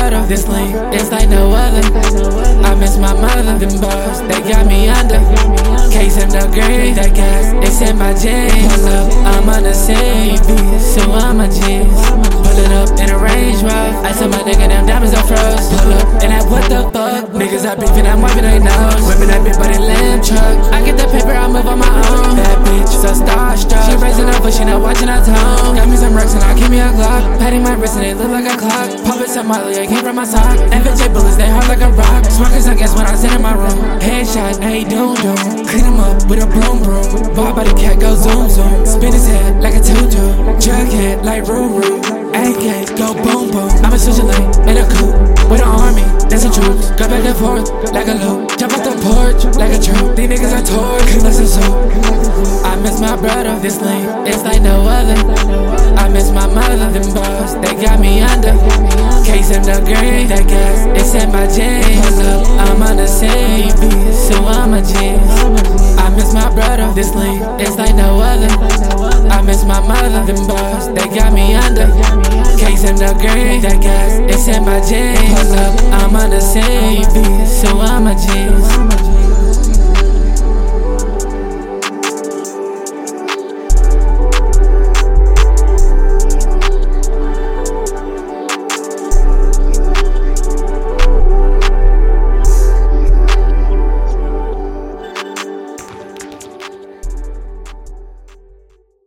link, it's like no other. I miss my mother, them bars, they got me under. Case in the green, that gas, it's in my jeans. Pull up, I'm on the same beat, so I'm a jeans. Pull it up in a Range Rover. I tell my nigga them diamonds are froze. Pull up, and I what the fuck? Niggas I beefing, I'm wiping their nose. Whipping that by body lamb truck. I get the paper, not watching her tone. Got me some rocks and I give me a Glock. Patting my wrist and it look like a clock. Poppin' some Molly, I came from my sock. FJ bullets, they hard like a rock. Smoking some gas when I sit in my room. Headshot, hey, doom doom. Clean him up with a broom broom. Bob by the cat, go zoom zoom. Spin his head like a tutu. Jug head like Roo Roo. AK, go boom boom. I'm a switch lane in a coupe troops. Go back and forth like a loop. Jump off the porch like a troop. These niggas are torch, like some soup. I miss my brother, this lane, it's like no other. I miss my mother, them bars, they got me under. Case in the green, that gas, it's in my jeans. Pull up, I'm on the same beat, so I'm a jeans. I miss my brother, this lane, it's like no other. I miss my mother, them bars, they the green, that gas, it's in my jeans. Pull up, I'm on the same beat, so I'm a jeans.